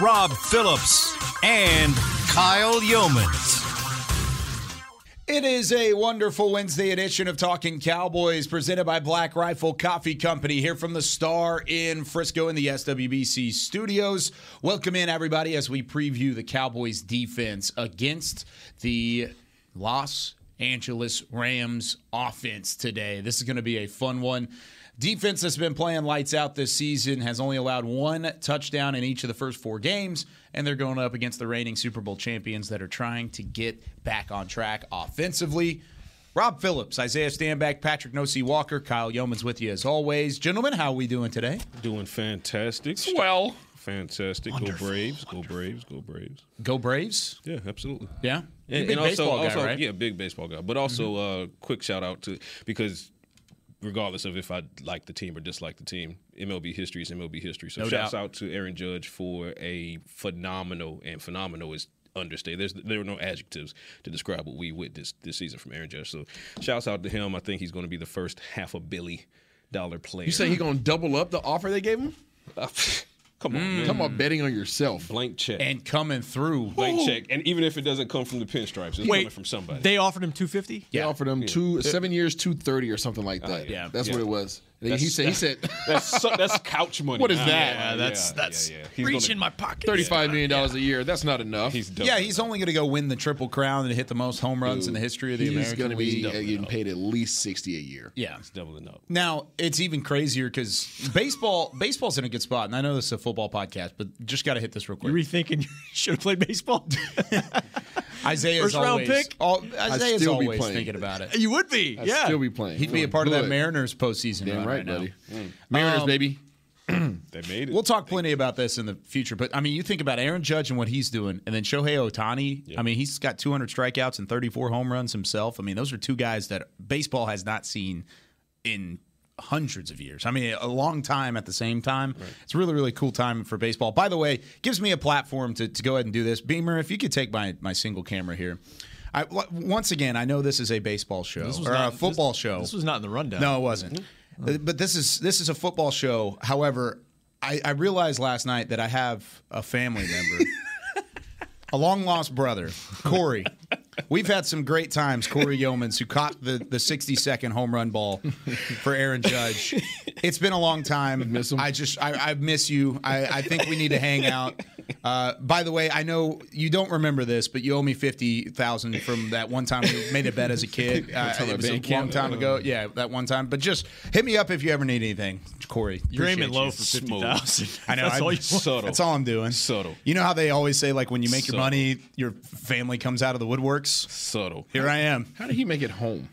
Rob Phillips, and Kyle Yeomans. It is a wonderful Wednesday edition of Talking Cowboys presented by Black Rifle Coffee Company here from the Star in Frisco in the SWBC studios. Welcome in, everybody, as we preview the Cowboys defense against the Los Angeles Rams offense today. This is going to be a fun one. Defense that's been playing lights out this season has only allowed one touchdown in each of the first four games, and they're going up against the reigning Super Bowl champions that are trying to get back on track offensively. Rob Phillips, Isaiah Stanback, Patrick Nosey Walker, Kyle Yeomans with you as always. Gentlemen, how are we doing today? Doing fantastic. Well, Fantastic. Go Braves. Go Braves. Go Braves. go Braves. Yeah, absolutely. Yeah, And, and also, guy, also right? Mm-hmm. yeah, big baseball guy. But also, uh, quick shout out to because regardless of if I like the team or dislike the team, MLB history is MLB history. So No shouts doubt. out to Aaron Judge for a phenomenal and phenomenal is understated. There's there were no adjectives to describe what we witnessed this season from Aaron Judge. So shouts out to him. I think he's going to be the first half a billy dollar player. You say he's gonna double up the offer they gave him? Come on, man. Talking about betting on yourself. Blank check. and coming through. blank check. And even if it doesn't come from the pinstripes, it's coming from somebody. They offered him 250. They offered him two seven years, two thirty or something like oh, that. yeah. that's Yeah. what it was. He said he said that's so, that's couch money. What is now. that? Yeah, that's yeah, that's yeah, yeah. He's reach gonna- my pocket. thirty five million dollars a year. That's not enough. He's double Yeah, he's up. only going to go win the triple crown and hit the most home runs in the history of the He's American gonna be League. uh, getting paid at least sixty a year. Yeah. He's doubling up. Now it's even crazier because baseball baseball's in a good spot, and I know this is a football podcast, but just got to hit this real You quick. rethinking you should have played baseball? Isaiah's First round always pick? all, Isaiah's still be always playing. thinking about it. you would be. I'd yeah. still be playing. He'd be a part of that Mariners postseason Damn run right, now. buddy. Mariners, Um, baby. They made it. We'll talk plenty about this in the future, but I mean, you think about Aaron Judge and what he's doing, and then Shohei Ohtani. I mean, he's got 200 strikeouts and 34 home runs himself. I mean, those are two guys that baseball has not seen in hundreds of years. I mean, a long time at the same time. It's a really, really cool time for baseball. By the way, gives me a platform to, to go ahead and do this. Beamer, if you could take my, my single camera here. I, once again, I know this is a baseball show This was or not- a football this- show. This was not in the rundown. No, it wasn't. Uh, But this is this is a football show. However, I, I realized last night that I have a family member, a long lost brother, Corey. We've had some great times, Corey Yeomans, who caught the, the 60 second home run ball for Aaron Judge. It's been a long time. miss him? I just I, I miss you. I, I think we need to hang out. Uh, by the way, I know you don't remember this, but you owe me fifty thousand from that one time you made a bet as a kid. Uh, it was a band long time ago. Yeah, that one time. But just hit me up if you ever need anything, Corey. You're aiming low for 50,000. I know. That's I- all you. Subtle. That's all I'm doing. Subtle. You know how they always say, like, when you make your money, your family comes out of the woodworks. Subtle. Here I am. How did he make it home?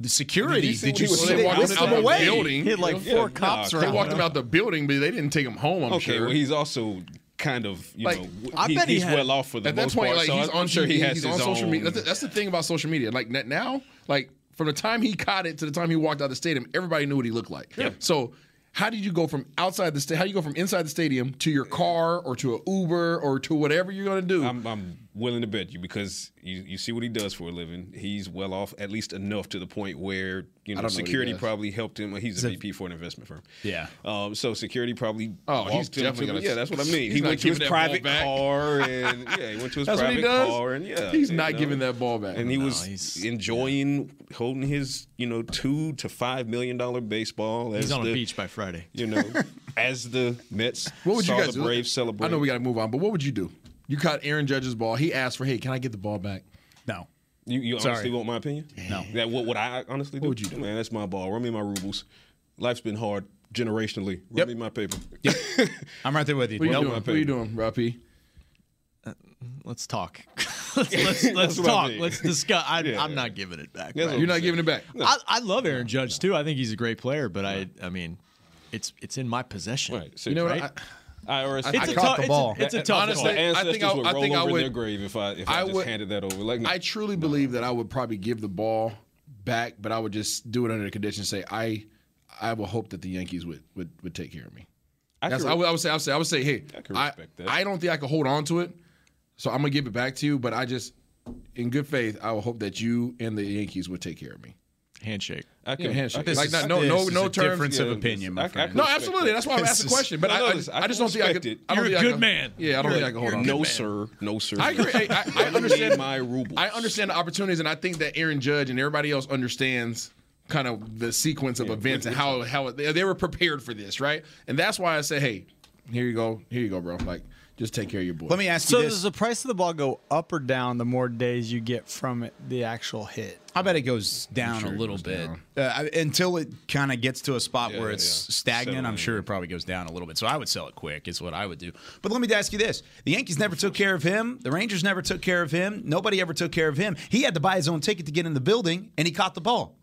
The security. Did you see Did when you he was see sitting out whisked the building. He had like Yeah, four nah, cops come They walked him. him out the building, but they didn't take him home. I'm Okay, sure. well, he's also kind of, you Like, know, I he- bet he he's had- well off for the At that most point, part. like so he's I'm on sure he TV, has he's his on social own- media. That's the, that's the thing about social media. Like now, like from the time he caught it to the time he walked out of the stadium, everybody knew what he looked like. Yeah. So how did you go from outside the sta- How do you go from inside the stadium to your car or to an Uber or to whatever you're gonna do? I'm, I'm willing to bet you because you, you see what he does for a living. He's well off, at least enough to the point where you know security probably helped him. He's a VP for an investment firm. Yeah. Um, so security probably. Oh, he's definitely to- gonna- Yeah, that's what I mean. he went to his giving that ball private car and yeah, he went to his That's private car and yeah, he's not know. giving that ball back. And he was he's- enjoying holding his, you know, two to five million dollar baseball. As He's on the, a beach by Friday. You know, as the Mets what would saw you guys the do? Braves celebrate. I know we got to move on, but what would you do? You caught Aaron Judge's ball. He asked for, "Hey, can I get the ball back?" No. You, you Sorry. honestly want my opinion? No. That what would I honestly do? What would you do? Man, that's my ball. Run me my rubles. Life's been hard generationally. Run Yep. me my paper. I'm right there with you. What are you doing? my What are you paper. doing, uh, Rapi? Let's talk. let's let's, let's what I talk. mean. Let's discuss. I, Yeah. I'm not giving it back. Right? You're not giving it back. I, I love Aaron Judge too. I think he's a great player, but I I mean, it's it's in my possession. Right. So, You know what? I, IRS. I- It's I a caught tough. the It's ball. a, it's a tough honestly, call. My ancestors think I- would I roll think I over in would- their grave if I if I, I just would- handed that over. Like, I truly believe that I would probably give the ball back, but I would just do it under the condition. Say I, I will hope that the Yankees would would, would take care of me. I That's, could- I, would, I would say I would say I would say hey, I could I, respect that. I don't think I could hold on to it, so I'm gonna give it back to you. But I just, in good faith, I will hope that you and the Yankees would take care of me. Handshake. I could, Yeah, handshake. I could- Like, is- not- no, this no, is no a terms. difference of opinion, my I- I friend. could No, absolutely. that. That's why I'm asking the question. But No, I, no, I, I I just don't think I respect could. it. I don't You're a think I good man. Yeah, I don't think I can hold on. No it. sir, no sir. I agree. I, I, I Give me understand my rubles. I understand the opportunities, and I think that Aaron Judge and everybody else understands kind of the sequence of events and how how they, they were prepared for this, right? And that's why I say, hey, here you go, here you go, bro. Like, just take care of your boy. Let me ask you So you does the price of the ball go up or down the more days you get from it, the actual hit? I bet it goes down sure a it little goes bit down. uh, I- until it kind of gets to a spot Yeah, where it's yeah. stagnant. I'm Settling, sure it probably goes down a little bit. So I would sell it quick. Is what I would do. But let me ask you this: the Yankees never took care of him. The Rangers never took care of him. Nobody ever took care of him. He had to buy his own ticket to get in the building, and he caught the ball.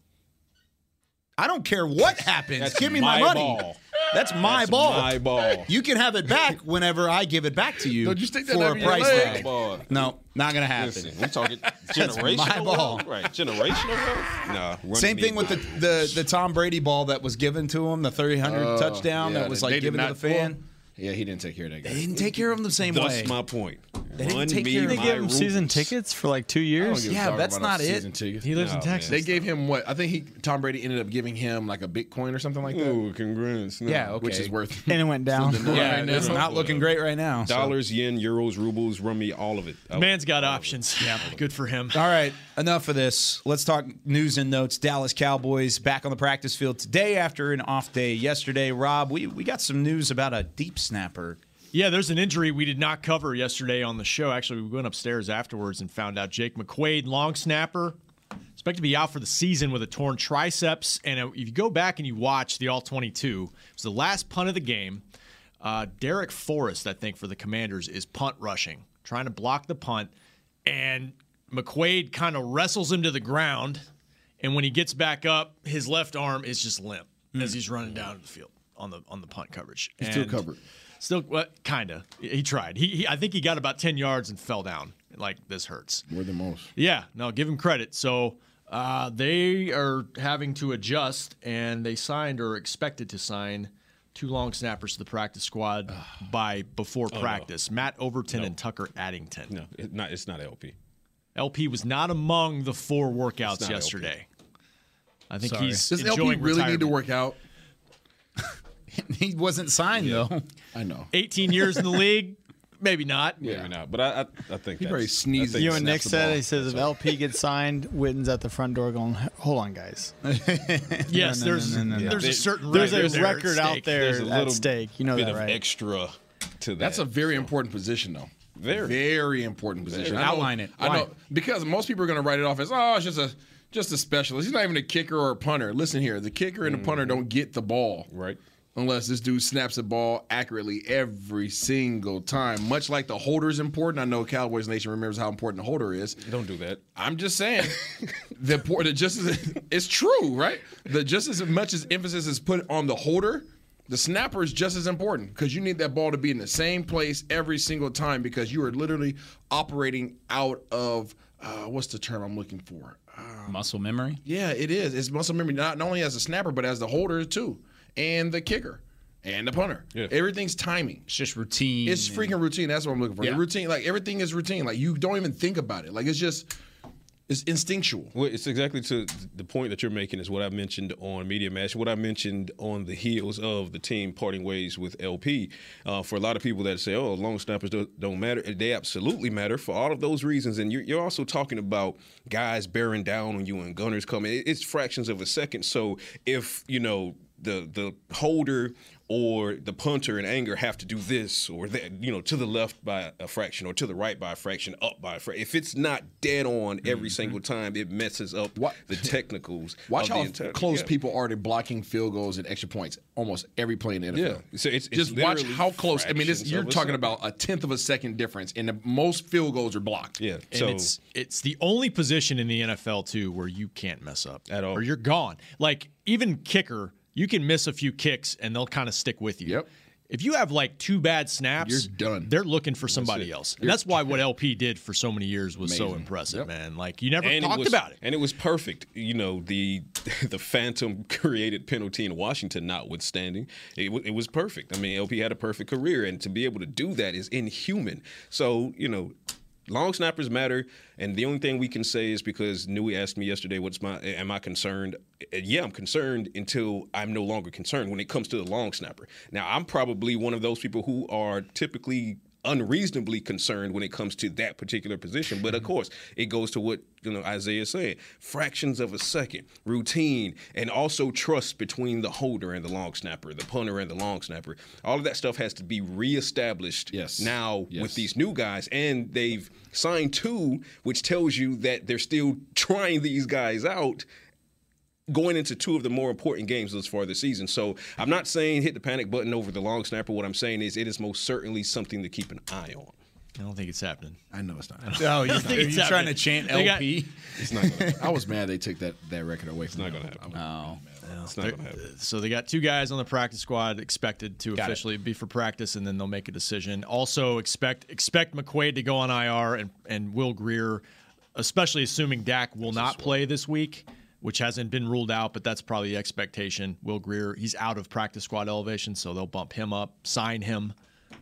I don't care what happens. That's Give me my, my money. ball. That's my That's ball. my ball. You can have it back whenever I give it back to you Don't you stick that for under a your price tag. No, not gonna happen. Listen, we talking my generational ball. wealth? right? Generational wealth? Nah. Same thing with the, the the Tom Brady ball that was given to him, the 300 touchdown Yeah, that was like given to the fan. Yeah, he didn't take care of that guy. They didn't take care of him the same way. That's my point. They didn't Run take me care of my him. They gave him season tickets for like two I don't years. give a Yeah, dog that's about not a it. season ticket. He lives Nah, in Texas. They gave him what? I think he Tom Brady ended up giving him like a Bitcoin or something like that, Ooh, congrats. No. Yeah, okay. which is worth. and it went down. yeah, Right it's not looking great right now. so. Dollars, yen, euros, rubles, run me all of it. I- Man's got options. Yeah, good for him. All right, enough of this. Let's talk news and notes. Dallas Cowboys back on the practice field today after an off day yesterday. Rob, we, we got some news about a deep snapper. Yeah, there's an injury we did not cover yesterday on the show. Actually, we went upstairs afterwards and found out Jake McQuaid, long snapper, expected to be out for the season with a torn triceps. And uh, if you go back and you watch the All 22, it was the last punt of the game. Uh, Darrick Forrest, I think, for the Commanders, is punt rushing, trying to block the punt. And McQuaid kind of wrestles him to the ground. And when he gets back up, his left arm is just limp as he's running down the field on the on the punt coverage. He's still covered. Still, well, kind of. He tried. He, he, I think he got about ten yards and fell down. Like this hurts. More than most. Yeah, no, give him credit. So uh, they are having to adjust, and they signed or expected to sign two long snappers to the practice squad by before practice. Matt Overton and Tucker Addington. No, it's not. It's not LP. LP was not among the four workouts not yesterday. I think Sorry. he's Does LP enjoying really need to work out? he wasn't signed, though. I know. 18 years in the league, maybe not. Yeah. Maybe not. But I, I, I think He that's, probably sneezes. Think You know what Nick said? ball. He says if LP gets signed, Witten's at the front door going, "Hold on, guys. Yes, No, no, there's there's a certain There's a record there at record out there There's a at stake. You know bit that, of right? extra to that. That's a very important position, though. Very. very important position. I know- Outline it. I know because most people are going to write it off as oh, it's just a just a specialist. He's not even a kicker or a punter. Listen here, the kicker and the punter mm-hmm. don't get the ball right. unless this dude snaps the ball accurately every single time. Much like the holder is important. I know Cowboys Nation remembers how important the holder is. Don't do that. I'm just saying, the important just as it's true, right? The just as much as emphasis is put on the holder, the snapper is just as important because you need that ball to be in the same place every single time because you are literally operating out of uh, what's the term I'm looking for? Muscle memory. Yeah, it is. It's muscle memory not, not only as a snapper but as the holder too, and the kicker. And the punter. Yeah. Everything's timing. It's just routine. It's freaking routine. That's what I'm looking for. Yeah. Routine, like everything is routine. Like you don't even think about it. Like it's just, it's instinctual. Well, it's exactly to the point that you're making is what I mentioned on Media Match, what I mentioned on the heels of the team parting ways with LP. Uh, for a lot of people that say, oh, long snappers don't, don't matter, they absolutely matter for all of those reasons. And you're, you're also talking about guys bearing down on you and gunners coming. It's fractions of a second. So if, you know, the the holder or the punter in anger have to do this or that, you know, to the left by a fraction or to the right by a fraction, up by a fraction. If it's not dead on every single time, it messes up Mm-hmm. What- the technicals. Watch how entire, close yeah. people are to blocking field goals and extra points almost every play in the NFL. Yeah. So it's- it's just watch how close. I mean, you're talking about a tenth of a second difference, and the most field goals are blocked. Yeah. And so it's it's the only position in the NFL too where you can't mess up At all. or you're gone. Like even kicker, you can miss a few kicks and they'll kind of stick with you. Yep. If you have like two bad snaps, You're done. They're looking for somebody else, and that's why what LP did for so many years was so impressive, Yep. man. Like you never and talked it was, about it. and it was perfect. You know, the the phantom created penalty in Washington, notwithstanding, it, wa- it was perfect. I mean, LP had a perfect career, and to be able to do that is inhuman. So, you know. Long snappers matter, and the only thing we can say is because Nui asked me yesterday, "What's my? Am I concerned?" Yeah, I'm concerned until I'm no longer concerned when it comes to the long snapper. Now, I'm probably one of those people who are typically unreasonably concerned when it comes to that particular position. But of mm-hmm. course, it goes to what you know Isaiah said: fractions of a second, routine, and also trust between the holder and the long snapper, the punter and the long snapper. All of that stuff has to be reestablished Yes. now Yes. with these new guys, and they've signed two, which tells you that they're still trying these guys out going into two of the more important games thus far this season. So I'm not saying hit the panic button over the long snapper. What I'm saying is it is most certainly something to keep an eye on. I don't think it's happening. I know it's not. Oh, you, are it's you trying to chant They got- LP? It's not going to I was mad they took that, that record away from not gonna happen. Oh. It's not going to happen. So they got two guys on the practice squad expected to Got it. officially be for practice, and then they'll make a decision. Also expect expect McQuaid to go on IR and and Will Grier, especially assuming Dak will not play this week, which hasn't been ruled out, but that's probably the expectation. Will Grier, he's out of practice squad elevation, so they'll bump him up, sign him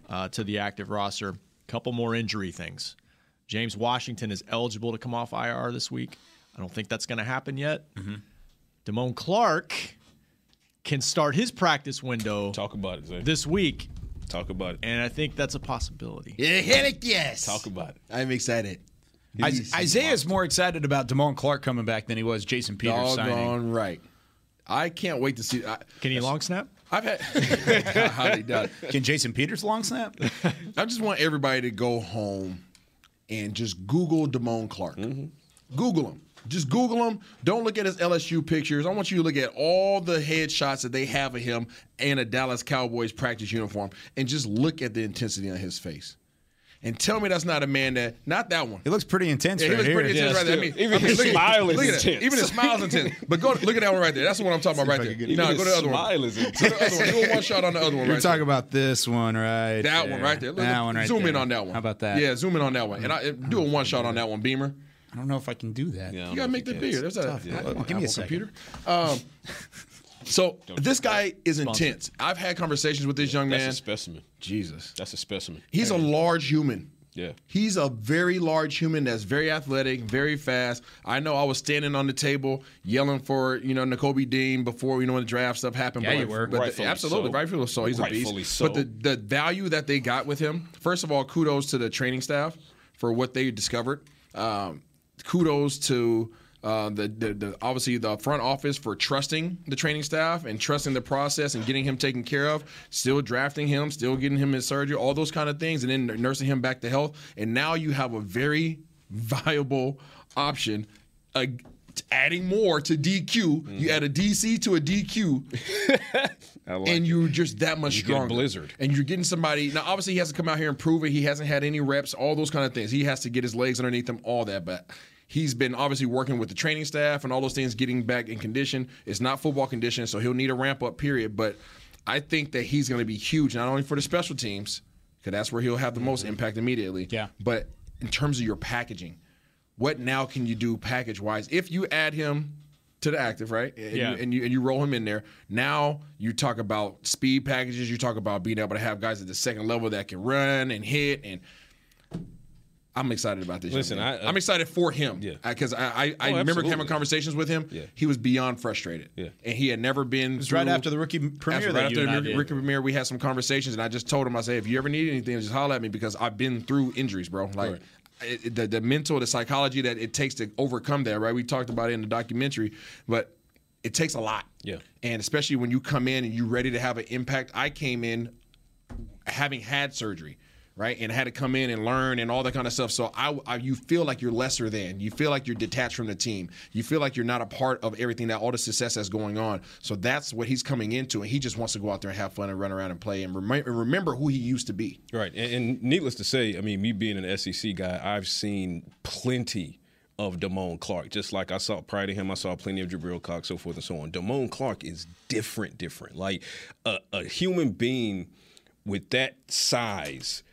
uh, to the active roster. Couple more injury things. James Washington is eligible to come off IR this week. I don't think that's going to happen yet. Damone Clark can start his practice window Talk about it, Zay. this week, Talk about it. and I think that's a possibility. Yeah, heck yes. Talk about it. I'm excited. Is- Isaiah's more excited about Damone Clark coming back than he was Jason Peters signing. Doggone right. I can't wait to see. I, Can he long snap? I've had highly doubt. it. Can Jason Peters long snap? I just want everybody to go home and just Google Damone Clark. Mm-hmm. Google him. Just Google him. Don't look at his LSU pictures. I want you to look at all the headshots that they have of him in a Dallas Cowboys practice uniform and just look at the intensity on his face. And tell me that's not a man that, not that one. He looks pretty intense Yeah, he right looks here. pretty intense Yeah, right there. I still. mean, Even I mean, his look at- smile is look that. intense. Even his smile is intense. But go look at that one right there. That's the one I'm talking about right there. Even No, his go to the other smile one. is Go to the other one. Do a one shot on the other one. You're right talking there. about this one, right? That one right there. Look, That one right zoom in on that one. How about that? Yeah, zoom in on that one. And I, do a one shot on that one, Beamer. I don't know if I can do that. Yeah, You gotta make if that he bigger. There's a Come on, Apple give me a second. computer. Um, So this guy is intense. I've had conversations with this young man. That's man. a specimen. Jesus, That's a specimen. he's a large human. Yeah. He's a very large human that's very athletic, very fast. I know I was standing on the table yelling for, you know, Nakobe Dean before, you know, when the draft stuff happened. Yeah, but you were. But the- absolutely. so. Rightfully so. He's a Rightfully beast. so. But the, the value that they got with him, first of all, kudos to the training staff for what they discovered. Um, kudos to uh, the, the, the obviously the front office for trusting the training staff and trusting the process and getting him taken care of. Still drafting him, still getting him his surgery, all those kind of things, and then nursing him back to health. And now you have a very viable option. Uh, adding more to DQ, you add a DC to a DQ, like and you're just that much You stronger. blizzard. And you're getting somebody. Now, obviously, he has to come out here and prove it. He hasn't had any reps, all those kind of things. He has to get his legs underneath him, all that. But he's been obviously working with the training staff and all those things, getting back in condition. It's not football condition, so he'll need a ramp up period. But I think that he's going to be huge, not only for the special teams, because that's where he'll have the most mm-hmm. impact immediately. Yeah. But in terms of your packaging, what now can you do package wise? If you add him to the active, right? And Yeah. You, and you and you roll him in there. Now you talk about speed packages. You talk about being able to have guys at the second level that can run and hit. And I'm excited about this. Listen, man. I- uh, I'm excited for him. Yeah. Because I, I, I, Oh, remember absolutely. having conversations with him. Yeah. He was beyond frustrated. Yeah. And he had never been. It was right after the rookie premiere After, right after the did. rookie premiere, we had some conversations, and I just told him, I said, if you ever need anything, just holler at me because I've been through injuries, bro. Like Right. it- it- the the mental, the psychology that it takes to overcome that. Right? We talked about it in the documentary, but it takes a lot. Yeah. And especially when you come in and you're ready to have an impact. I came in having had surgery, right, and had to come in and learn and all that kind of stuff. So I, I, you feel like you're lesser than. You feel like you're detached from the team. You feel like you're not a part of everything that all the success that's going on. So that's what he's coming into, and he just wants to go out there and have fun and run around and play and rem- remember who he used to be. Right, and, and needless to say, I mean, me being an SEC guy, I've seen plenty of Damone Clark. Just like I saw prior to him, I saw plenty of Jabril Cox, so forth and so on. Damone Clark is different, different. Like a, a human being with that size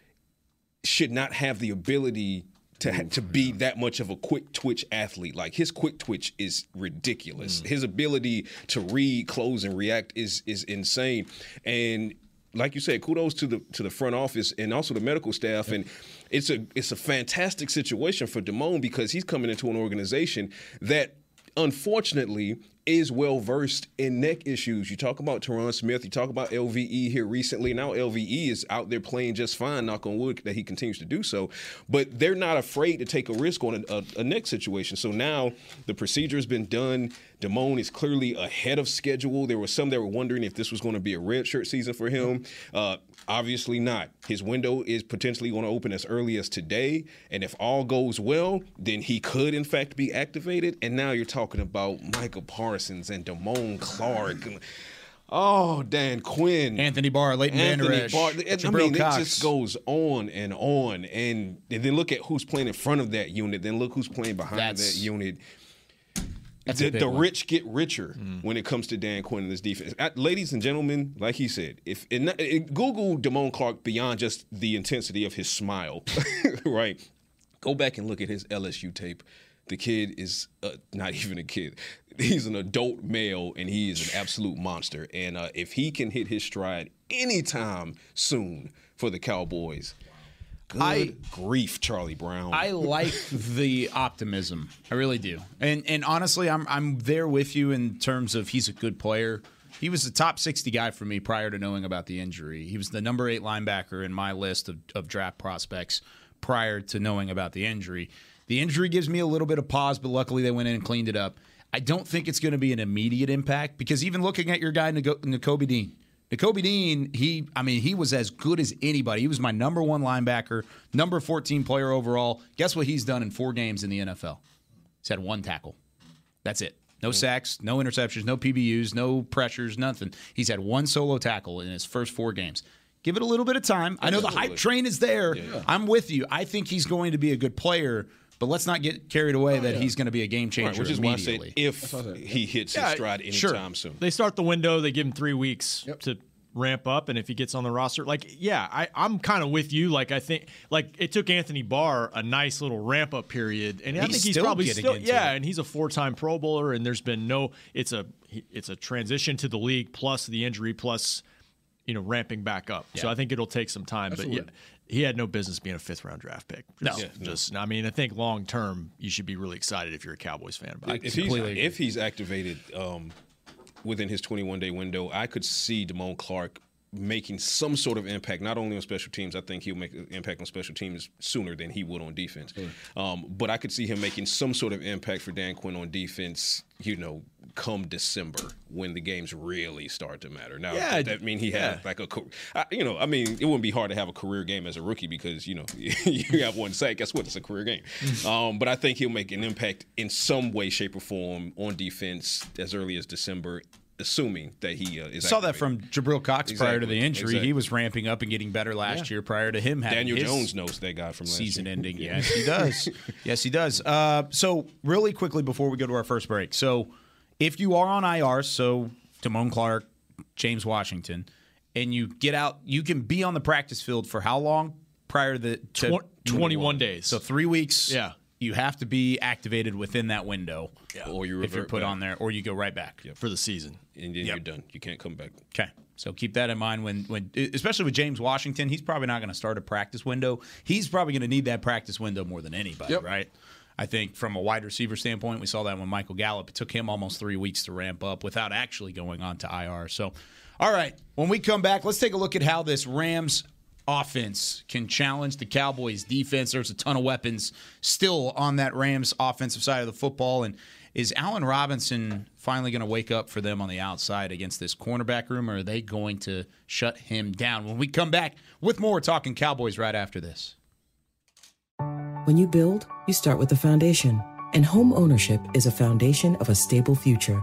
should not have the ability to to be that much of a quick twitch athlete. Like his quick twitch is ridiculous. Mm. His ability to read, close, and react is is insane. And like you said, kudos to the to the front office and also the medical staff. And it's a it's a fantastic situation for Damone because he's coming into an organization that unfortunately is well versed in neck issues. You talk about Tyron Smith, you talk about LVE here recently. Now LVE is out there playing just fine, knock on wood, that he continues to do so. But they're not afraid to take a risk on a, a, a neck situation. So now the procedure has been done. Damone is clearly ahead of schedule. There were some that were wondering if this was going to be a red shirt season for him. Uh, obviously not. His window is potentially going to open as early as today. And if all goes well, then he could, in fact, be activated. And now you're talking about Micah Parsons and Damone Clark. Oh, Dan Quinn. Anthony Barr, Leighton Anthony Vander Esch, Barr. I mean, Cox. it just goes on and on. And, and then look at who's playing in front of that unit. Then look who's playing behind That's- that unit. That's the, the rich get richer when it comes to Dan Quinn and this defense. Uh, ladies and gentlemen, like he said, if not- and Google Damone Clark beyond just the intensity of his smile, right? Go back and look at his LSU tape. The kid is uh, not even a kid. He's an adult male, and he is an absolute monster. And uh, if he can hit his stride anytime soon for the Cowboys, good I- grief, Charlie Brown. I like the optimism. I really do. And and honestly, I'm I'm there with you in terms of he's a good player. He was the top 60 guy for me prior to knowing about the injury. He was the number eight linebacker in my list of, of draft prospects prior to knowing about the injury. The injury gives me a little bit of pause, but luckily they went in and cleaned it up. I don't think it's going to be an immediate impact because even looking at your guy, Nicole Nakobe Dean, Nakobe Dean, he, I mean, he was as good as anybody. He was my number one linebacker, number 14 player overall. Guess what he's done in four games in the NFL? He's had one tackle. That's it. No sacks, no interceptions, no PBUs, no pressures, nothing. He's had one solo tackle in his first four games. Give it a little bit of time. I know the hype train is there. I'm with you. I think he's going to be a good player, but let's not get carried away oh, that he's going to be a game changer Right, which is why I immediately. said if he hits Yeah, his stride anytime sure. soon. They start the window. They give him three weeks to ramp up, and if he gets on the roster, like yeah, I, I'm kind of with you. Like I think, like it took Anthony Barr a nice little ramp up period, and I think he's still probably still yeah, it. and he's a four time Pro Bowler, and there's been no. It's a it's a transition to the league plus the injury plus you know ramping back up. So I think it'll take some time, but yeah. He had no business being a fifth round draft pick. Just, Yeah, no. just I mean, I think long term you should be really excited if you're a Cowboys fan. But if he's if he's activated um, within his 21 day window, I could see Damone Clark making some sort of impact, not only on special teams. I think he'll make an impact on special teams sooner than he would on defense. Um, but I could see him making some sort of impact for Dan Quinn on defense. You know, come December when the games really start to matter. Now, Yeah, that mean he yeah. had like a, you know, I mean, it wouldn't be hard to have a career game as a rookie because you know you have one sack. Guess what? It's a career game. um, but I think he'll make an impact in some way, shape, or form on defense as early as December, assuming that he uh, is. Saw that from Jabril Cox prior to the injury. exactly. He was ramping up and getting better last year prior to him having Daniel his Jones knows that guy from last season year. ending. Yes, he does. yes, he does. Uh, so, really quickly before we go to our first break, so if you are on IR, so Damone Clark, James Washington, and you get out, you can be on the practice field for how long prior to the to, Tw- 21 days. So three weeks. Yeah. You have to be activated within that window. Or you if you're put back. on there, or you go right back. for the season. and then you're done. You can't come back. Okay. So keep that in mind when, when especially with James Washington, he's probably not going to start a practice window. He's probably going to need that practice window more than anybody, Yep. right? I think from a wide receiver standpoint, we saw that when Michael Gallup. It took him almost three weeks to ramp up without actually going on to IR. So, all right, when we come back, let's take a look at how this Rams offense can challenge the Cowboys defense. There's a ton of weapons still on that Rams offensive side of the football. And is Allen Robinson finally going to wake up for them on the outside against this cornerback room, or are they going to shut him down? When we come back with more talking Cowboys right after this. When you build, you start with the foundation. And home ownership is a foundation of a stable future.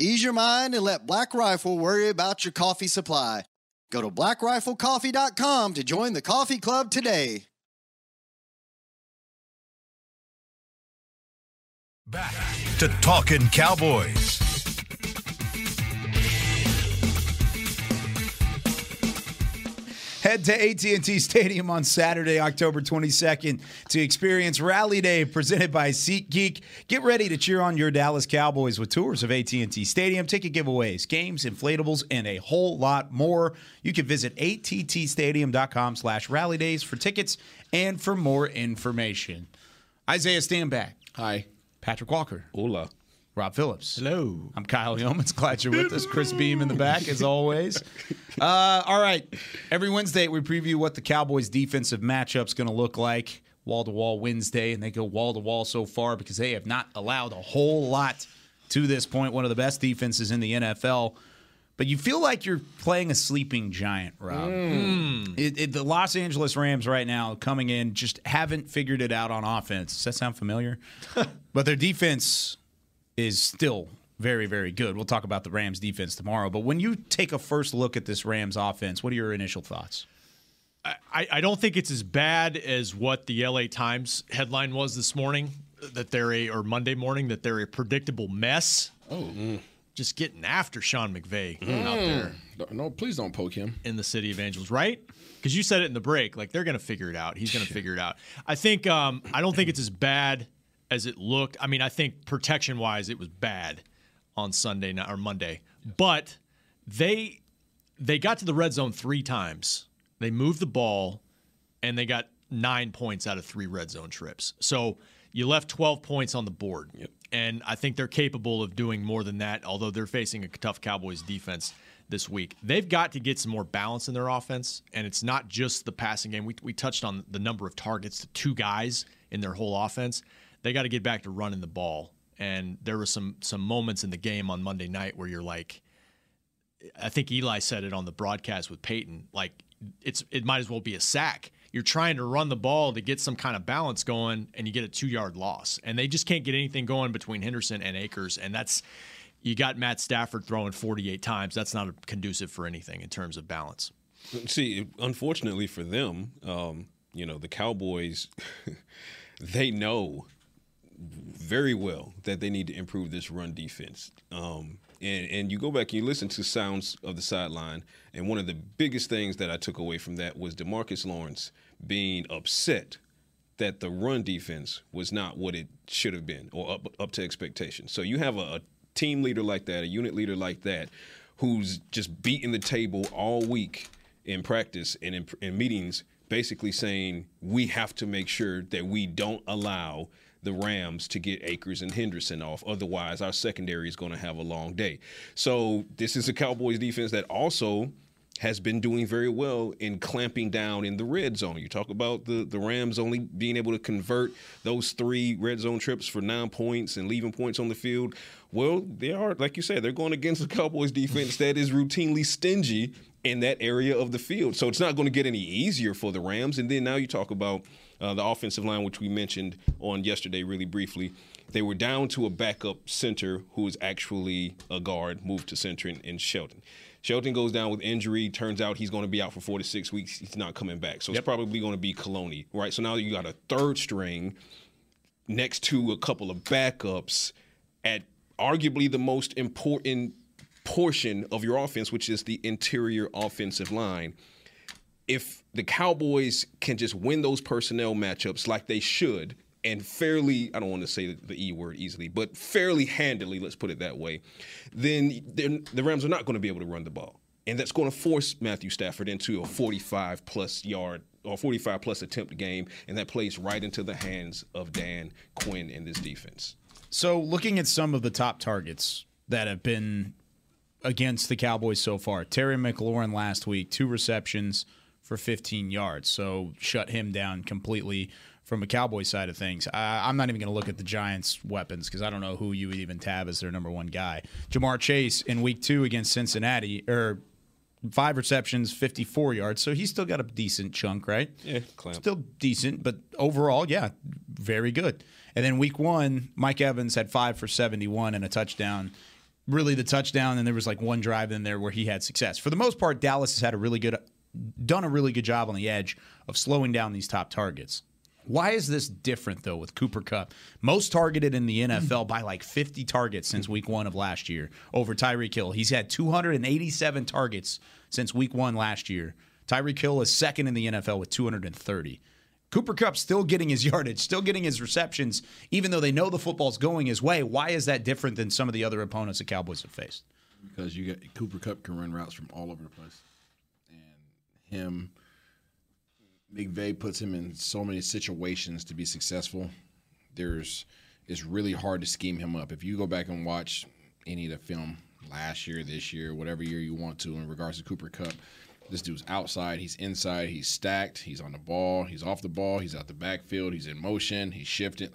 Ease your mind and let Black Rifle worry about your coffee supply. Go to blackriflecoffee.com to join the coffee club today. Back to Talking Cowboys. Head to AT&T Stadium on Saturday, October 22nd to experience Rally Day presented by SeatGeek. Get ready to cheer on your Dallas Cowboys with tours of AT&T Stadium, ticket giveaways, games, inflatables, and a whole lot more. You can visit attstadium.com slash rally days for tickets and for more information. Isaiah Stanback. Hi. Patrick Walker. Hola. Rob Phillips. Hello. I'm Kyle Yeomans. Glad you're with us. Chris Beam in the back, as always. Uh, all right. Every Wednesday, we preview what the Cowboys' defensive matchup's going to look like. Wall to wall Wednesday, and they go wall to wall so far because they have not allowed a whole lot to this point. One of the best defenses in the NFL. But you feel like you're playing a sleeping giant, Rob. Mm. It, it, the Los Angeles Rams right now coming in just haven't figured it out on offense. Does that sound familiar? but their defense is still very, very good. We'll talk about the Rams defense tomorrow. But when you take a first look at this Rams offense, what are your initial thoughts? I, I don't think it's as bad as what the LA Times headline was this morning that they're a or Monday morning that they're a predictable mess. Oh, just getting after Sean McVay Mm. out there No, please don't poke him. in the city of Angels, right? Because you said it in the break, like they're going to figure it out. He's going to figure it out. I think. Um, I don't think it's as bad as it looked. I mean, I think protection wise, it was bad on Sunday night or Monday, but they they got to the red zone three times. They moved the ball, and they got nine points out of three red zone trips. So you left 12 points on the board. And I think they're capable of doing more than that, although they're facing a tough Cowboys defense this week. They've got to get some more balance in their offense, and it's not just the passing game. We, we touched on the number of targets to two guys in their whole offense. They got to get back to running the ball. And there were some some moments in the game on Monday night where you're like, I think Eli said it on the broadcast with Peyton. Like it's it might as well be a sack. You're trying to run the ball to get some kind of balance going, and you get a two yard loss, and they just can't get anything going between Henderson and Akers, and that's you got Matt Stafford throwing 48 times. That's not conducive for anything in terms of balance. See, unfortunately for them, um, you know, the Cowboys, they know very well that they need to improve this run defense. Um, and, and you go back and you listen to sounds of the sideline, and one of the biggest things that I took away from that was Demarcus Lawrence being upset that the run defense was not what it should have been or up, up to expectation. So you have a, a team leader like that, a unit leader like that, who's just beating the table all week in practice and in, in meetings, basically saying we have to make sure that we don't allow the Rams to get Akers and Henderson off. Otherwise, our secondary is going to have a long day. So this is a Cowboys defense that also has been doing very well in clamping down in the red zone. You talk about the, the Rams only being able to convert those three red zone trips for nine points and leaving points on the field. Well, they are, like you said, they're going against the Cowboys defense that is routinely stingy in that area of the field. So it's not going to get any easier for the Rams. And then now you talk about uh, the offensive line, which we mentioned on yesterday really briefly. They were down to a backup center who is actually a guard, moved to center in, in Shelton. Shelton goes down with injury. Turns out he's going to be out for four to six weeks. He's not coming back. So yep. it's probably going to be Kolone, right? So now you got a third string next to a couple of backups at arguably the most important portion of your offense, which is the interior offensive line. If the Cowboys can just win those personnel matchups like they should, and fairly, I don't want to say the E word easily, but fairly handily, let's put it that way, then the Rams are not going to be able to run the ball. And that's going to force Matthew Stafford into a 45 plus yard or 45 plus attempt game. And that plays right into the hands of Dan Quinn in this defense. So, looking at some of the top targets that have been against the Cowboys so far, Terry McLaurin last week, two receptions for 15 yards. So, shut him down completely from a Cowboy side of things. I'm not even going to look at the Giants' weapons because I don't know who you would even tab as their number one guy. Ja'Marr Chase in week two against Cincinnati, or five receptions, 54 yards. So he's still got a decent chunk, right? Yeah, clamp. Still decent, but overall, yeah, very good. And then week one, Mike Evans had five for 71 and a touchdown. Really, the touchdown, and there was like one drive in there where he had success. For the most part, Dallas has had a really good, done a really good job on the edge of slowing down these top targets. Why is this different though with Cooper Kupp? Most targeted in the NFL by like 50 targets since week one of last year over Tyreek Hill. He's had 287 targets since week one last year. Tyreek Hill is second in the NFL with 230. Cooper Kupp still getting his yardage, still getting his receptions, even though they know the football's going his way. Why is that different than some of the other opponents the Cowboys have faced? Because you get Cooper Kupp can run routes from all over the place, him McVay puts him in so many situations to be successful. There's it's really hard to scheme him up. If you go back and watch any of the film last year, this year, whatever year you want to, in regards to Cooper Kupp, this dude's outside, he's inside, he's stacked, he's on the ball, he's off the ball, he's out the backfield, he's in motion, he's shifting.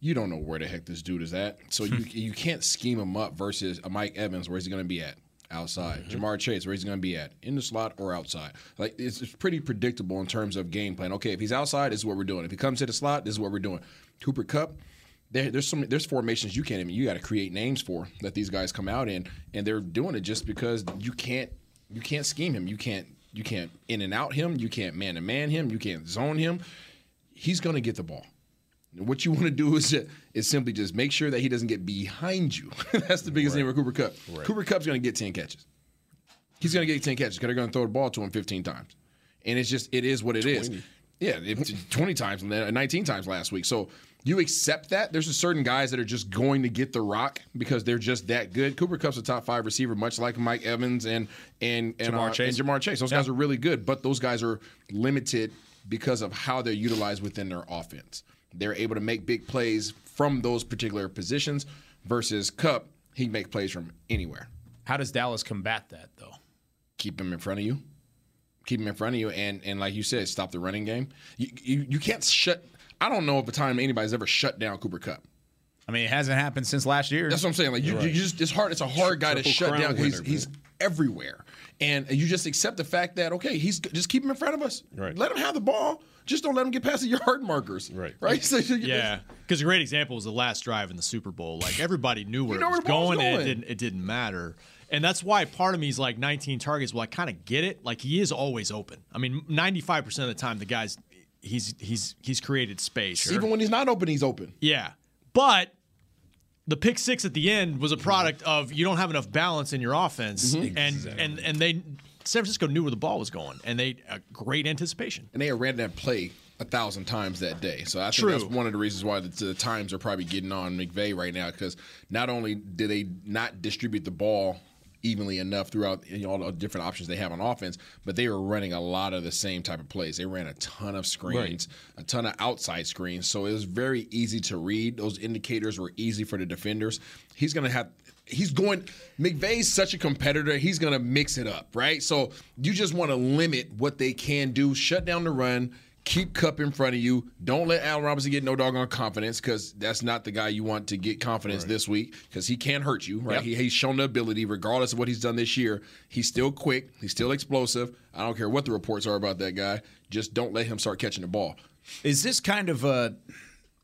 You don't know where the heck this dude is at, so hmm. you you can't scheme him up versus a Mike Evans. Where's he going to be at? Outside. Mm-hmm. Ja'Marr Chase, where he's going to be at, in the slot or outside. Like it's, it's, pretty predictable in terms of game plan. Okay, if he's outside, this is what we're doing. If he comes to the slot, this is what we're doing. Cooper Kupp. There, there's some there's formations you can't even you got to create names for that these guys come out in and they're doing it just because you can't you can't scheme him you can't you can't in and out him you can't man to man him you can't zone him he's going to get the ball what you want to do is is simply just make sure that he doesn't get behind you. That's the biggest right. thing for Cooper Kupp. Right. Cooper Kupp's going to get 10 catches. He's going to get 10 catches because they're going to throw the ball to him 15 times. And it's just, it is what it 20. is. Yeah, 20 times, and then 19 times last week. So you accept that. There's a certain guys that are just going to get the rock because they're just that good. Cooper Kupp's a top five receiver, much like Mike Evans and and and Ja'Marr, uh, Chase. And Ja'Marr Chase. Those yeah. guys are really good, but those guys are limited because of how they're utilized within their offense. They're able to make big plays from those particular positions versus Kupp, he can make plays from anywhere. How does Dallas combat that though? Keep him in front of you. Keep him in front of you and and like you said, stop the running game. You you, you can't shut I don't know of a time anybody's ever shut down Cooper Kupp. I mean, it hasn't happened since last year. That's what I'm saying. Like you, right. you just it's hard. It's a hard guy Triple to shut down. He's, he's everywhere, and you just accept the fact that okay, he's just keep him in front of us. Right. Let him have the ball. Just don't let him get past the yard markers. Right. Right. So, yeah. Because a great example was the last drive in the Super Bowl. Like everybody knew where, you know it was going, going, and it didn't. It didn't matter. And that's why part of me is like 19 targets. Well, I kind of get it. Like he is always open. I mean, 95 percent of the time, the guy's he's he's he's created space. Sure. Even when he's not open, he's open. Yeah, but the pick six at the end was a product of you don't have enough balance in your offense, mm-hmm. and exactly. and and they San Francisco knew where the ball was going, and they uh, great anticipation. And they ran that play a thousand times that day. So I think True. that's one of the reasons why the, the times are probably getting on McVay right now because not only did they not distribute the ball evenly enough throughout you know, all the different options they have on offense, but they were running a lot of the same type of plays. They ran a ton of screens, right. a ton of outside screens, so it was very easy to read. Those indicators were easy for the defenders. He's going to have he's going. McVay's such a competitor. He's going to mix it up, right? So you just want to limit what they can do. Shut down the run. Keep Kupp in front of you. Don't let Allen Robinson get no doggone confidence because that's not the guy you want to get confidence this week because he can't hurt you, right? Yep. He, he's shown the ability, regardless of what he's done this year. He's still quick. He's still explosive. I don't care what the reports are about that guy. Just don't let him start catching the ball. Is this kind of a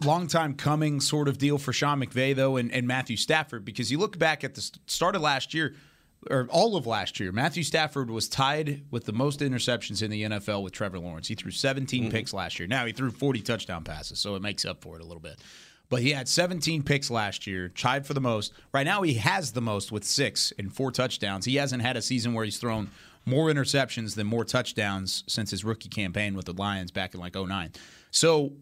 long time coming sort of deal for Sean McVay though, and, and Matthew Stafford? Because you look back at the start of last year, or all of last year, Matthew Stafford was tied with the most interceptions in the NFL with Trevor Lawrence. He threw 17 mm-hmm. picks last year. Now he threw 40 touchdown passes, so it makes up for it a little bit. But he had 17 picks last year, tied for the most. Right now, he has the most with six and four touchdowns. He hasn't had a season where he's thrown more interceptions than more touchdowns since his rookie campaign with the Lions back in like 09. So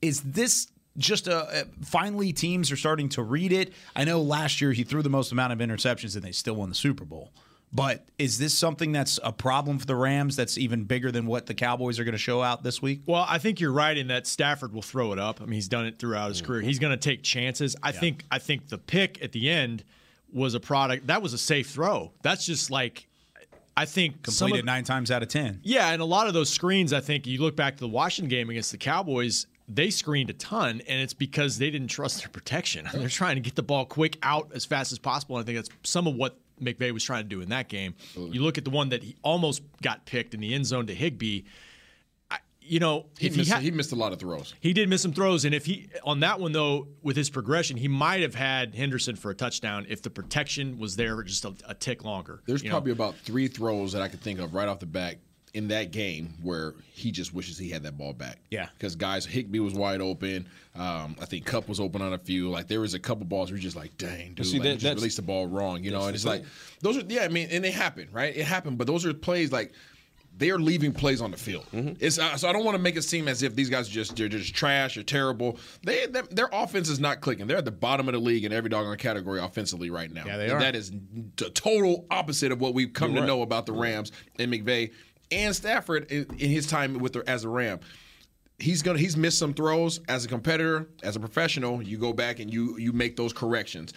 is this just a, a- finally teams are starting to read it? I know last year he threw the most amount of interceptions and they still won the Super Bowl. But is this something that's a problem for the Rams that's even bigger than what the Cowboys are going to show out this week? Well, I think you're right in that Stafford will throw it up. I mean, he's done it throughout his mm. career. He's going to take chances. I think I think the pick at the end was a product that was a safe throw. That's just like I think Completed of- nine times out of 10. Yeah, and a lot of those screens, I think you look back to the Washington game against the Cowboys, they screened a ton, and it's because they didn't trust their protection. They're trying to get the ball quick out as fast as possible. And I think that's some of what McVay was trying to do in that game. You look at the one that he almost got picked in the end zone to Higbee. I, you know, He, missed, he, had, he missed a lot of throws. he did miss some throws, and if he on that one though, with his progression, he might have had Henderson for a touchdown if the protection was there just a, a tick longer. There's you know? probably about three throws that I could think of right off the back in that game where he just wishes he had that ball back. Yeah. Because guys, Higbee was wide open. Um, I think Kupp was open on a few. Like there was a couple balls where you're just like, dang, dude, see, like, that- you just released the ball wrong, you know. And it's the like those are yeah, I mean, and they happen, right? It happened, but those are plays like. They are leaving plays on the field. Mm-hmm. It's uh, so I don't want to make it seem as if these guys are just they're just trash or terrible. They, they their offense is not clicking. They're at the bottom of the league in every dog doggone category offensively right now. Yeah, they And are. That is the total opposite of what we've come You're to right. know about the Rams and McVay and Stafford in, in his time with the, as a Ram. He's gonna he's missed some throws as a competitor, as a professional. You go back and you you make those corrections.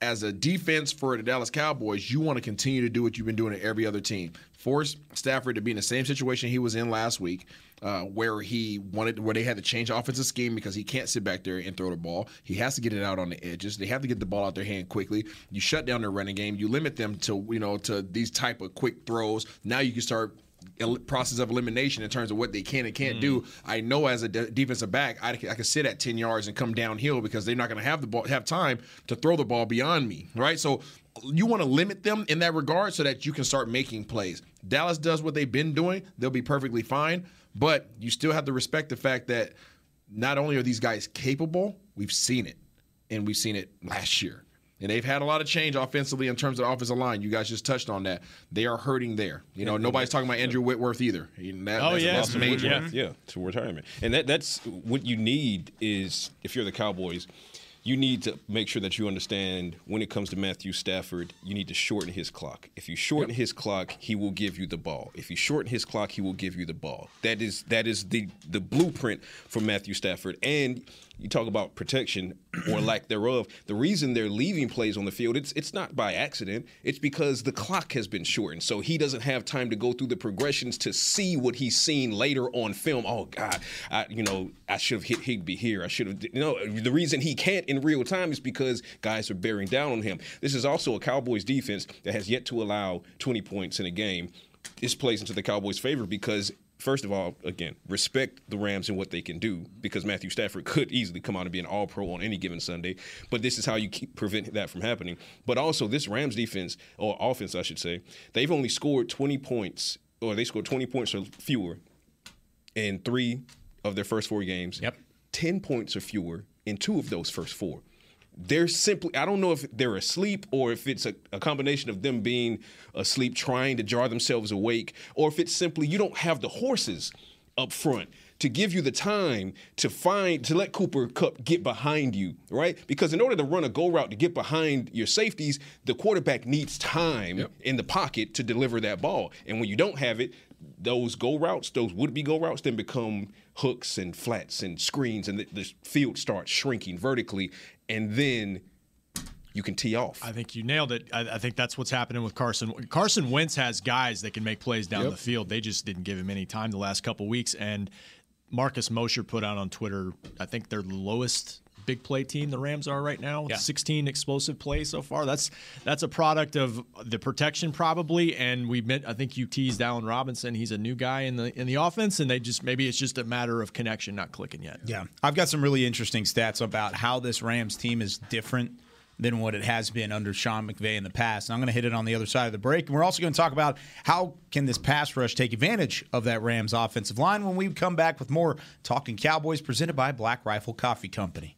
As a defense for the Dallas Cowboys, you want to continue to do what you've been doing at every other team. Force Stafford to be in the same situation he was in last week, uh, where he wanted where they had to change offensive scheme because he can't sit back there and throw the ball. He has to get it out on the edges. They have to get the ball out their hand quickly. You shut down their running game. You limit them to you know to these type of quick throws. Now you can start process of elimination in terms of what they can and can't do. Mm-hmm. I know as a de- defensive back, I, c- I can sit at ten yards and come downhill because they're not going to have the ball, have time to throw the ball beyond me, right? So you want to limit them in that regard so that you can start making plays. Dallas does what they've been doing; they'll be perfectly fine. But you still have to respect the fact that not only are these guys capable, we've seen it, and we've seen it last year. And they've had a lot of change offensively in terms of the offensive line. You guys just touched on that. They are hurting there. You know, nobody's talking about Andrew Whitworth either. That- Oh, that's, yeah. that's major. Yeah. Yeah, to retirement. And that that's what you need is if you're the Cowboys, you need to make sure that you understand when it comes to Matthew Stafford, you need to shorten his clock. If you shorten his clock, he will give you the ball. If you shorten his clock, he will give you the ball. That is that is the the blueprint for Matthew Stafford. And you talk about protection or lack thereof. The reason they're leaving plays on the field, it's it's not by accident. It's because the clock has been shortened. So he doesn't have time to go through the progressions to see what he's seen later on film. Oh God, I, you know, I should have hit Higbee here. I should have. You know, the reason he can't in real time is because guys are bearing down on him. This is also a Cowboys defense that has yet to allow 20 points in a game. This plays into the Cowboys' favor because First of all, again, respect the Rams and what they can do because Matthew Stafford could easily come out and be an all pro on any given Sunday. But this is how you keep prevent that from happening. But also, this Rams defense, or offense, I should say, they've only scored 20 points, or they scored 20 points or fewer in three of their first four games. Yep. 10 points or fewer in two of those first four. They're simply, I don't know if they're asleep or if it's a, a combination of them being asleep, trying to jar themselves awake, or if it's simply you don't have the horses up front to give you the time to find to let Cooper Kupp get behind you, right? Because in order to run a go route to get behind your safeties, the quarterback needs time in the pocket to deliver that ball. And when you don't have it, those go routes, those would be go routes, then become hooks and flats and screens, and the, the field starts shrinking vertically. And then you can tee off. I think you nailed it. I, I think that's what's happening with Carson. Carson Wentz has guys that can make plays down Yep. the field. They just didn't give him any time the last couple weeks. And Marcus Mosher put out on Twitter, I think they're the lowest big play team the Rams are right now. 16 explosive plays so far. That's that's a product of the protection probably. And we met. I think you teased Allen Robinson. He's a new guy in the in the offense, and they just maybe it's just a matter of connection not clicking yet. Yeah. I've got some really interesting stats about how this Rams team is different than what it has been under Sean McVay in the past. And I'm going to hit it on the other side of the break. And we're also going to talk about how can this pass rush take advantage of that Rams offensive line when we come back with more Talking Cowboys presented by Black Rifle Coffee Company.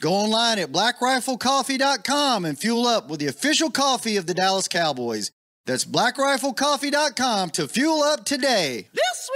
Go online at blackriflecoffee.com and fuel up with the official coffee of the Dallas Cowboys. That's blackriflecoffee.com to fuel up today. Sweet!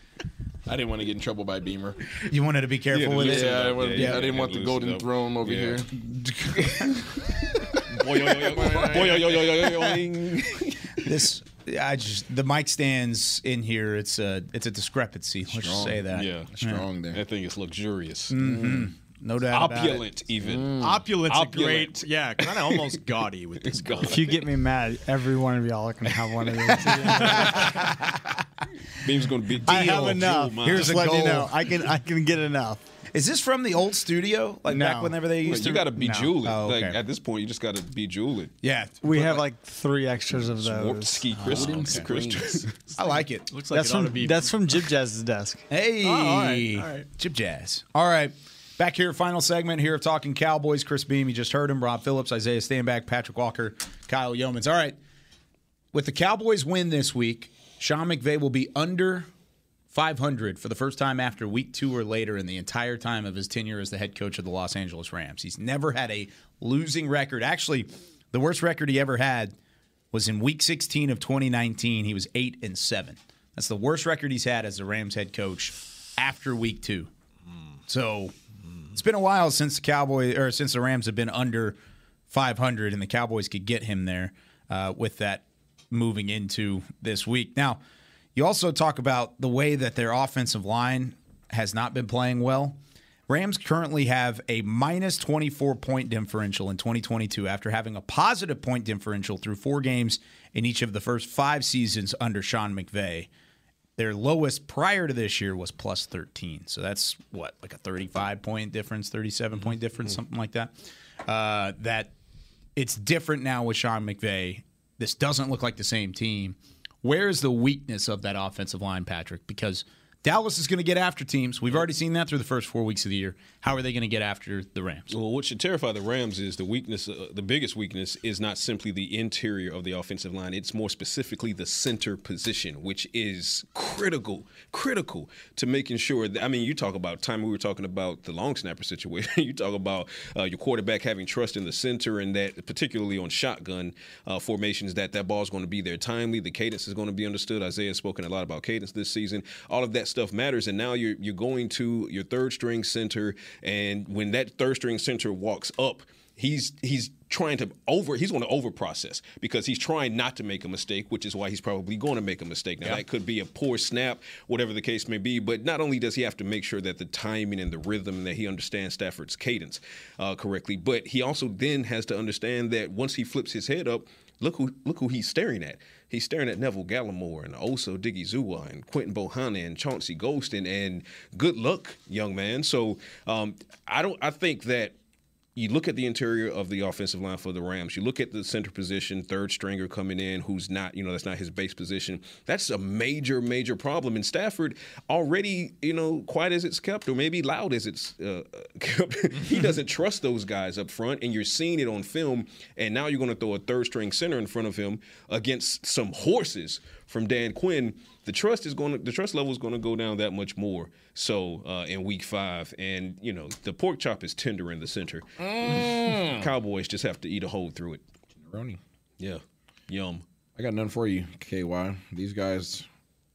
I didn't want to get in trouble by Beamer. You wanted to be careful Yeah, with it. Yeah, I, wanted- Yeah. I didn't want the golden throne over Yeah. here. Boy, yo, yo, yo, boy, yo, yo, yo, yo, yo, yo. this I just the mic stands in here. It's a it's a discrepancy. Let's just Strong. say that. Yeah, strong there. That thing is luxurious. Mhm. No doubt about it. Opulent, even. Mm. Opulent's a Opulent. great, yeah, kind of almost gaudy with this guy. If you get me mad, every one of y'all can have one of these. Beam's going to be. I have deal, enough. jewel. Here's Just a letting you goal. know, I can I can get enough. Is this from the old studio? Like No. back whenever they Well, used you to. got to be No. jeweling. Oh, Like at this point, you just got to be jeweling. Yeah, We have like three extras of Warped those. ski oh, crystal. Wooden crystals. I like it. Looks like That's it ought from to be. that's from Jib Jazz's desk. Hey, Oh, all right, all right. Chip Jazz. All right. Back here, final segment here of Talking Cowboys. Chris Beam, you just heard him. Rob Phillips, Isaiah Stanback, Patrick Walker, Kyle Yeomans. All right. With the Cowboys win this week, Sean McVay will be under 500 for the first time after week two or later in the entire time of his tenure as the head coach of the Los Angeles Rams. He's never had a losing record. Actually, the worst record he ever had was in week 16 of 2019. He was 8 and 7. That's the worst record he's had as the Rams head coach after week 2. So, it's been a while since the Cowboys or since the Rams have been under 500 and the Cowboys could get him there uh, with that moving into this week. Now, you also talk about the way that their offensive line has not been playing well. Rams currently have a minus 24 point differential in 2022 after having a positive point differential through four games in each of the first five seasons under Sean McVay. Their lowest prior to this year was plus 13. So that's what, like a 35 point difference, 37 point difference, something like that. Uh, that it's different now with Sean McVay. This doesn't look like the same team. Where is the weakness of that offensive line, Patrick? Because Dallas is going to get after teams. We've already seen that through the first four weeks of the year. How are they going to get after the Rams? Well, what should terrify the Rams is the weakness. Uh, the biggest weakness is not simply the interior of the offensive line. It's more specifically the center position, which is critical, critical to making sure. That, I mean, you talk about time we were talking about the long snapper situation. you talk about uh, your quarterback having trust in the center, and that particularly on shotgun uh, formations, that that ball is going to be there timely. The cadence is going to be understood. Isaiah has spoken a lot about cadence this season. All of that stuff matters, and now you're you're going to your third string center, and when that third string center walks up, he's he's trying to over he's going to over process because he's trying not to make a mistake, which is why he's probably going to make a mistake. Now Yeah. that could be a poor snap, whatever the case may be. But not only does he have to make sure that the timing and the rhythm and that he understands Stafford's cadence uh, correctly, but he also then has to understand that once he flips his head up, look who look who he's staring at. He's staring at Neville Gallimore and also Diggy Zua and Quinton Bohanna and Chauncey Golston. And good luck, young man. So um, I don't. I think that you look at the interior of the offensive line for the Rams. You look at the center position, third stringer coming in, who's not, you know, that's not his base position. That's a major, major problem. And Stafford already, you know, quiet as it's kept, or maybe loud as it's uh, kept, he doesn't trust those guys up front, and you're seeing it on film. And now you're going to throw a third string center in front of him against some horses from Dan Quinn. The trust is going to, the trust level is going to go down that much more. So uh, in week five, and you know the pork chop is tender in the center. Mm. Cowboys just have to eat a hole through it. Roni. Yeah, yum. I got none for you, KY. These guys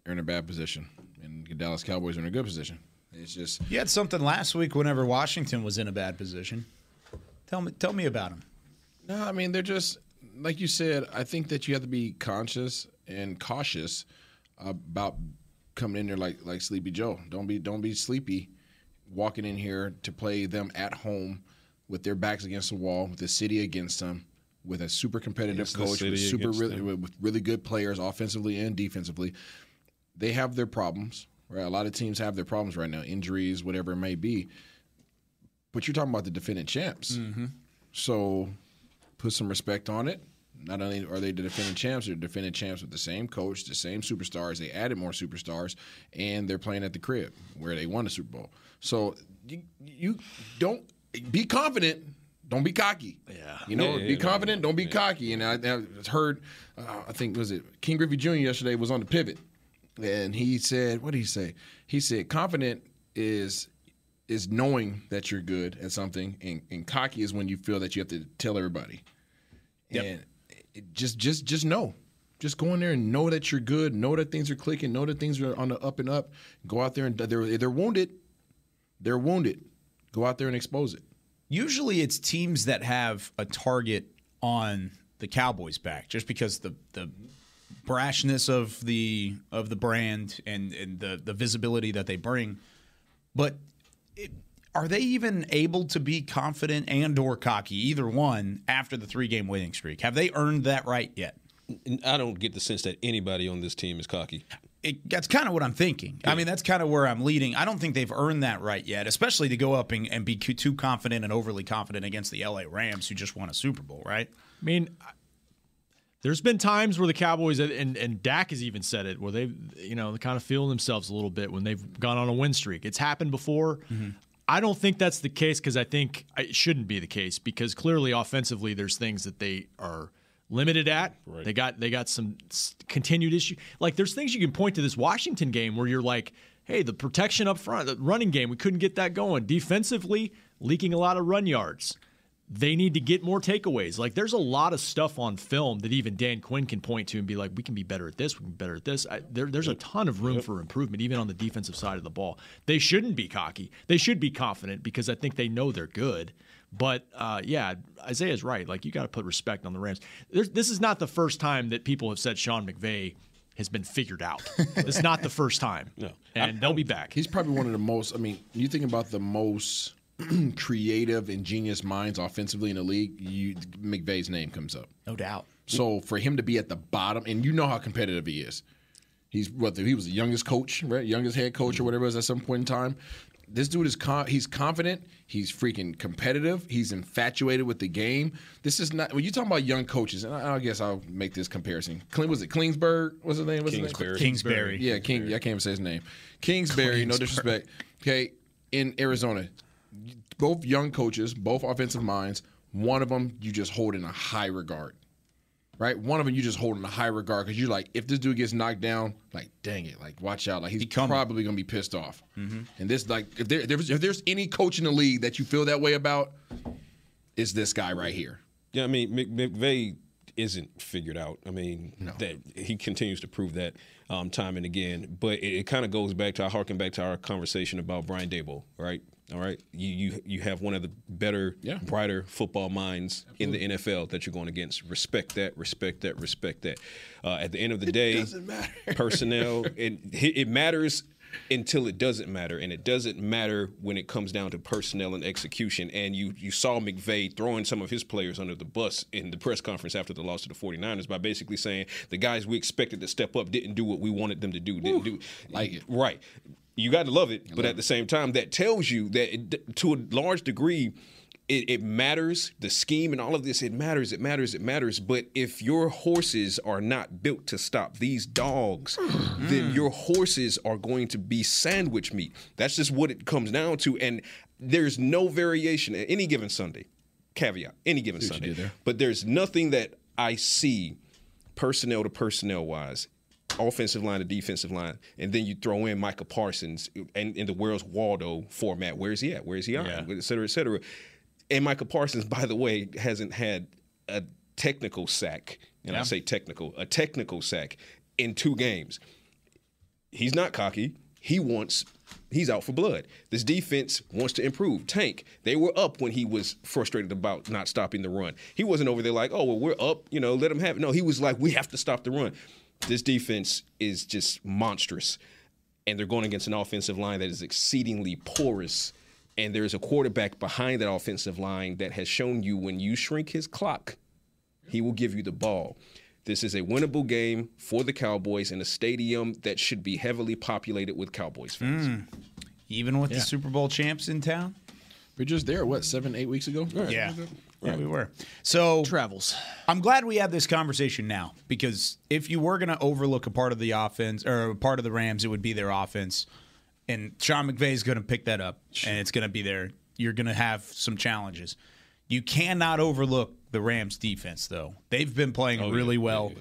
are in a bad position, and the Dallas Cowboys are in a good position. It's just You had something last week whenever Washington was in a bad position. Tell me, tell me about them. No, I mean they're just like you said. I think that you have to be conscious and cautious about coming in there like like Sleepy Joe. Don't be don't be sleepy walking in here to play them at home with their backs against the wall, with the city against them, with a super competitive coach, with super really, them. with really good players offensively and defensively. They have their problems. Right, a lot of teams have their problems right now, injuries, whatever it may be. But you're talking about the defending champs. So put some respect on it. Not only are they the defending champs, they're defending champs with the same coach, the same superstars. They added more superstars, and they're playing at the crib where they won the Super Bowl. So you, you don't be confident. Don't be cocky. Yeah. You know, Yeah, yeah, be no, confident. Don't be cocky. And I, I heard, uh, I think was it Ken Griffey Jr. yesterday was on the pivot, and he said, what did he say? He said, confident is is knowing that you're good at something, and, and cocky is when you feel that you have to tell everybody. And it just just just know. Just go in there and know that you're good. Know that things are clicking. Know that things are on the up and up. Go out there and they're they're wounded. They're wounded. Go out there and expose it. Usually, it's teams that have a target on the Cowboys' back, just because the the brashness of the of the brand and, and the the visibility that they bring. But it, are they even able to be confident and or cocky, either one, after the three game winning streak? Have they earned that right yet? I don't get the sense that anybody on this team is cocky. It, that's kind of what I'm thinking. I mean, that's kind of where I'm leading. I don't think they've earned that right yet, especially to go up and, and be too confident and overly confident against the LA Rams, who just won a Super Bowl, right? I mean, there's been times where the Cowboys and and Dak has even said it, where they've you know kind of feeling themselves a little bit when they've gone on a win streak. It's happened before. Mm-hmm. I don't think that's the case because I think it shouldn't be the case because clearly offensively there's things that they are limited at. They got they got some continued issue. Like there's things you can point to this Washington game where you're like, hey, the protection up front, the running game, we couldn't get that going. Defensively, leaking a lot of run yards. They need to get more takeaways. Like there's a lot of stuff on film that even Dan Quinn can point to and be like, we can be better at this, we can be better at this. I, there, there's a ton of room for improvement, even on the defensive side of the ball. They shouldn't be cocky. They should be confident because I think they know they're good. But uh, yeah, Isaiah's right. Like you got to put respect on the Rams. There's, this is not the first time that people have said Sean McVay has been figured out. it's not the first time. No, and they'll be back. He's probably one of the most. I mean, you think about the most creative and genius minds offensively in the league. You McVay's name comes up, no doubt. So for him to be at the bottom, and you know how competitive he is. He's what he was the youngest coach, right? Youngest head coach or whatever it was at some point in time. This dude is con- he's confident. He's freaking competitive. He's infatuated with the game. This is not when you talking about young coaches. And I, I guess I'll make this comparison. Clean was it Kingsburg? What's his name? What's his name? Kingsbury. Kingsbury. Yeah, King. I can't even say his name. Kingsbury. No disrespect. Okay, in Arizona, both young coaches, both offensive minds. One of them you just hold in a high regard, right? One of them you just hold in a high regard because you're like, if this dude gets knocked down, like, dang it, like, watch out, like he's probably gonna be pissed off. And this, like, if, there, if there's, if there's any coach in the league that you feel that way about, is this guy right here. Yeah, I mean, Mc- McVay isn't figured out. I mean, that he continues to prove that um, time and again. But it, it kind of goes back to I harken back to our conversation about Brian Daboll, right? All right, you you you have one of the better, yeah. brighter football minds in the NFL that you're going against. Respect that, respect that, respect that. Uh, at the end of the day, doesn't matter. personnel it it matters until it doesn't matter and it doesn't matter when it comes down to personnel and execution. And you you saw McVay throwing some of his players under the bus in the press conference after the loss to the 49ers by basically saying the guys we expected to step up didn't do what we wanted them to do didn't do like it. Right. You got to love it but at the same time that tells you that it, to a large degree it, it matters the scheme and all of this it matters it matters it matters but if your horses are not built to stop these dogs then mm. your horses are going to be sandwich meat that's just what it comes down to and there's no variation at any given sunday caveat any given See what you sunday there. but there's nothing that i see personnel to personnel wise offensive line to defensive line, and then you throw in Micah Parsons and in the world's Waldo format. Where's he at? Where's he on? Et cetera, et cetera. And Michael Parsons, by the way, hasn't had a technical sack, and I say technical, a technical sack in two games. He's not cocky. He wants. He's out for blood. This defense wants to improve. Tank. They were up when he was frustrated about not stopping the run. He wasn't over there like, oh well, we're up. You know, let him have it. No, he was like, we have to stop the run. This defense is just monstrous, and they're going against an offensive line that is exceedingly porous. And there's a quarterback behind that offensive line that has shown you when you shrink his clock, he will give you the ball. This is a winnable game for the Cowboys in a stadium that should be heavily populated with Cowboys fans. Mm. Even with Yeah. the Super Bowl champs in town? We're just there, what, seven, eight weeks ago? Yeah. Yeah, we were. So travels. I'm glad we had this conversation now because if you were going to overlook a part of the offense or a part of the Rams, it would be their offense. And Sean McVay is going to pick that up and it's going to be there. You're going to have some challenges. You cannot overlook the Rams defense, though. They've been playing Oh, really yeah, well.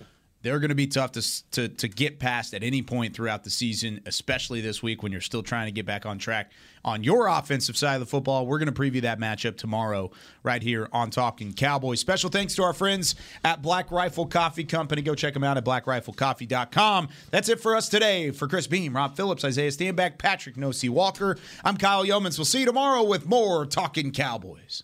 They're going to be tough to, to to get past at any point throughout the season, especially this week when you're still trying to get back on track on your offensive side of the football. We're going to preview that matchup tomorrow right here on Talking Cowboys. Special thanks to our friends at Black Rifle Coffee Company. Go check them out at blackriflecoffee.com. That's it for us today. For Chris Beam, Rob Phillips, Isaiah Stanback, Patrick Nosey Walker, I'm Kyle Yeomans. We'll see you tomorrow with more Talking Cowboys.